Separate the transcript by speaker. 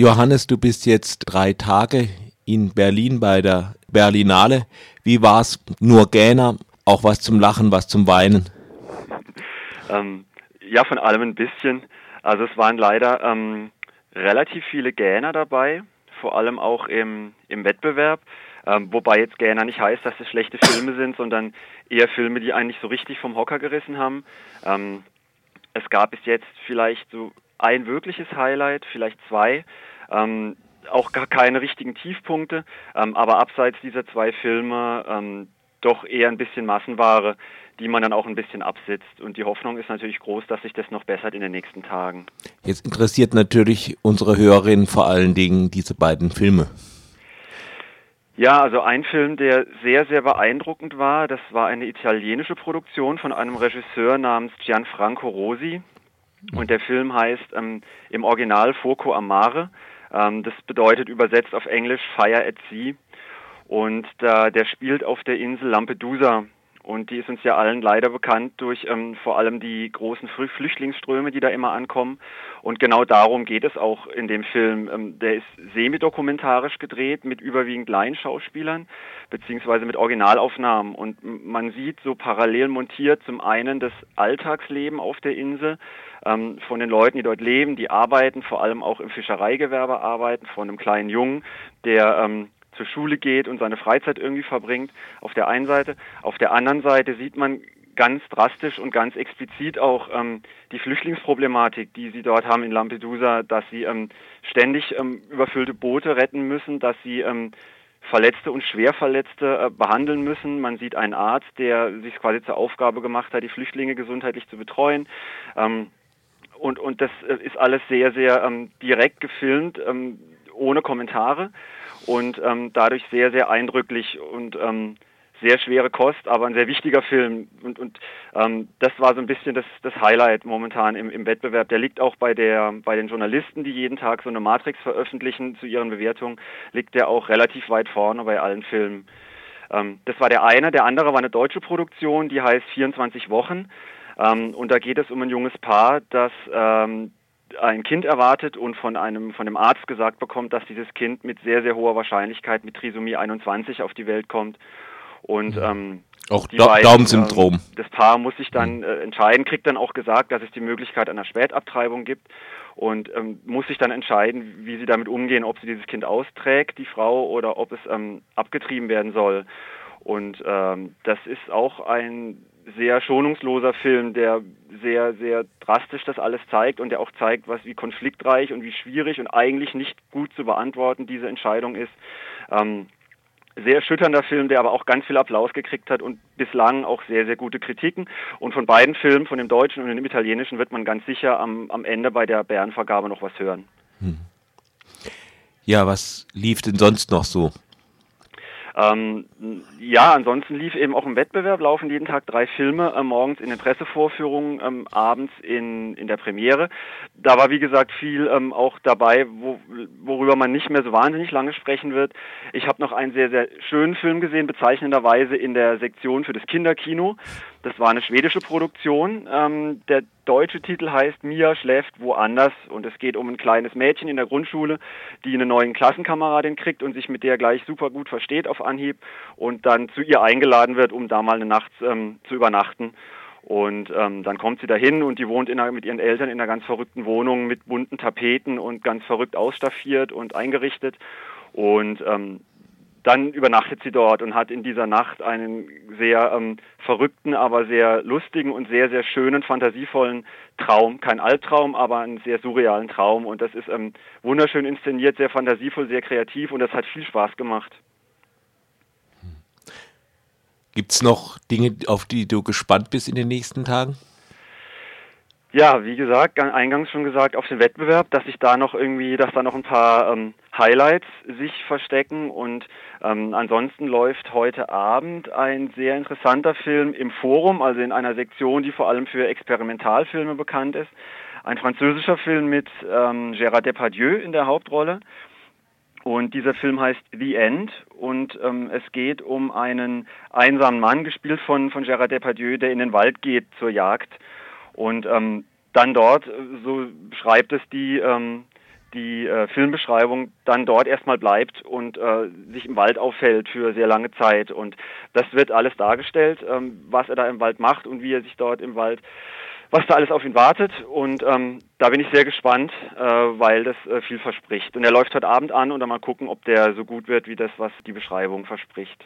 Speaker 1: Johannes, du bist jetzt drei Tage in Berlin bei der Berlinale. Wie war's? Nur Gähner, auch was zum Lachen, was zum Weinen?
Speaker 2: Ähm, ja, von allem ein bisschen. Also es waren leider ähm, relativ viele Gähner dabei, vor allem auch im, im Wettbewerb. Ähm, wobei jetzt Gähner nicht heißt, dass es schlechte Filme sind, sondern eher Filme, die eigentlich so richtig vom Hocker gerissen haben. Ähm, es gab bis jetzt vielleicht so ein wirkliches Highlight, vielleicht zwei. Ähm, auch gar keine richtigen Tiefpunkte, ähm, aber abseits dieser zwei Filme ähm, doch eher ein bisschen Massenware, die man dann auch ein bisschen absitzt. Und die Hoffnung ist natürlich groß, dass sich das noch bessert in den nächsten Tagen.
Speaker 1: Jetzt interessiert natürlich unsere Hörerinnen vor allen Dingen diese beiden Filme.
Speaker 2: Ja, also ein Film, der sehr, sehr beeindruckend war, das war eine italienische Produktion von einem Regisseur namens Gianfranco Rosi. Und der Film heißt ähm, im Original Foco Amare. Ähm, das bedeutet übersetzt auf Englisch Fire at Sea. Und da, der spielt auf der Insel Lampedusa und die ist uns ja allen leider bekannt durch ähm, vor allem die großen Flüchtlingsströme, die da immer ankommen. Und genau darum geht es auch in dem Film. Ähm, der ist semi-dokumentarisch gedreht mit überwiegend Laienschauspielern beziehungsweise mit Originalaufnahmen. Und man sieht so parallel montiert zum einen das Alltagsleben auf der Insel ähm, von den Leuten, die dort leben, die arbeiten, vor allem auch im Fischereigewerbe arbeiten, von einem kleinen Jungen, der ähm, zur Schule geht und seine Freizeit irgendwie verbringt, auf der einen Seite. Auf der anderen Seite sieht man ganz drastisch und ganz explizit auch ähm, die Flüchtlingsproblematik, die sie dort haben in Lampedusa, dass sie ähm, ständig ähm, überfüllte Boote retten müssen, dass sie ähm, Verletzte und Schwerverletzte äh, behandeln müssen. Man sieht einen Arzt, der sich quasi zur Aufgabe gemacht hat, die Flüchtlinge gesundheitlich zu betreuen. Ähm, und, und das äh, ist alles sehr, sehr ähm, direkt gefilmt, ohne Kommentare und ähm, dadurch sehr, sehr eindrücklich und ähm, sehr schwere Kost, aber ein sehr wichtiger Film. Und, und ähm, das war so ein bisschen das, das Highlight momentan im, im Wettbewerb. Der liegt auch bei, der, bei den Journalisten, die jeden Tag so eine Matrix veröffentlichen zu ihren Bewertungen, liegt der auch relativ weit vorne bei allen Filmen. Ähm, das war der eine. Der andere war eine deutsche Produktion, die heißt 24 Wochen. Ähm, und da geht es um ein junges Paar, das ähm, ein Kind erwartet und von einem von dem Arzt gesagt bekommt, dass dieses Kind mit sehr sehr hoher Wahrscheinlichkeit mit Trisomie 21 auf die Welt kommt und mhm. ähm,
Speaker 1: auch Daumen-Syndrom. Ähm,
Speaker 2: das Paar muss sich dann mhm. äh, entscheiden, kriegt dann auch gesagt, dass es die Möglichkeit einer Spätabtreibung gibt und ähm, muss sich dann entscheiden, wie sie damit umgehen, ob sie dieses Kind austrägt, die Frau, oder ob es ähm, abgetrieben werden soll. Und ähm, das ist auch ein sehr schonungsloser Film, der sehr, sehr drastisch das alles zeigt und der auch zeigt, was wie konfliktreich und wie schwierig und eigentlich nicht gut zu beantworten diese Entscheidung ist. Ähm, sehr erschütternder Film, der aber auch ganz viel Applaus gekriegt hat und bislang auch sehr, sehr gute Kritiken. Und von beiden Filmen, von dem deutschen und dem italienischen, wird man ganz sicher am, am Ende bei der Bärenvergabe noch was hören. Hm.
Speaker 1: Ja, was lief denn sonst noch so?
Speaker 2: Ähm, ja, ansonsten lief eben auch im Wettbewerb, laufen jeden Tag drei Filme, äh, morgens in den Pressevorführungen, ähm, abends in, in der Premiere. Da war, wie gesagt, viel ähm, auch dabei, wo, worüber man nicht mehr so wahnsinnig lange sprechen wird. Ich habe noch einen sehr, sehr schönen Film gesehen, bezeichnenderweise in der Sektion für das Kinderkino. Das war eine schwedische Produktion. Ähm, der deutsche Titel heißt Mia schläft woanders und es geht um ein kleines Mädchen in der Grundschule, die eine neue Klassenkameradin kriegt und sich mit der gleich super gut versteht auf Anhieb und dann zu ihr eingeladen wird, um da mal eine Nacht ähm, zu übernachten. Und ähm, dann kommt sie dahin und die wohnt einer, mit ihren Eltern in einer ganz verrückten Wohnung mit bunten Tapeten und ganz verrückt ausstaffiert und eingerichtet. Und ähm, dann übernachtet sie dort und hat in dieser Nacht einen sehr ähm, verrückten, aber sehr lustigen und sehr, sehr schönen, fantasievollen Traum. Kein Albtraum, aber einen sehr surrealen Traum. Und das ist ähm, wunderschön inszeniert, sehr fantasievoll, sehr kreativ und das hat viel Spaß gemacht.
Speaker 1: Gibt es noch Dinge, auf die du gespannt bist in den nächsten Tagen?
Speaker 2: Ja, wie gesagt, eingangs schon gesagt, auf den Wettbewerb, dass sich da noch irgendwie, dass da noch ein paar ähm, Highlights sich verstecken und ähm, ansonsten läuft heute Abend ein sehr interessanter Film im Forum, also in einer Sektion, die vor allem für Experimentalfilme bekannt ist. Ein französischer Film mit ähm, Gérard Depardieu in der Hauptrolle. Und dieser Film heißt The End und ähm, es geht um einen einsamen Mann, gespielt von, von Gérard Depardieu, der in den Wald geht zur Jagd und ähm, dann dort, so schreibt es die, ähm, die äh, Filmbeschreibung dann dort erstmal bleibt und äh, sich im Wald auffällt für sehr lange Zeit. Und das wird alles dargestellt, ähm, was er da im Wald macht und wie er sich dort im Wald was da alles auf ihn wartet. Und ähm, da bin ich sehr gespannt, äh, weil das äh, viel verspricht. Und er läuft heute Abend an und dann mal gucken, ob der so gut wird wie das, was die Beschreibung verspricht.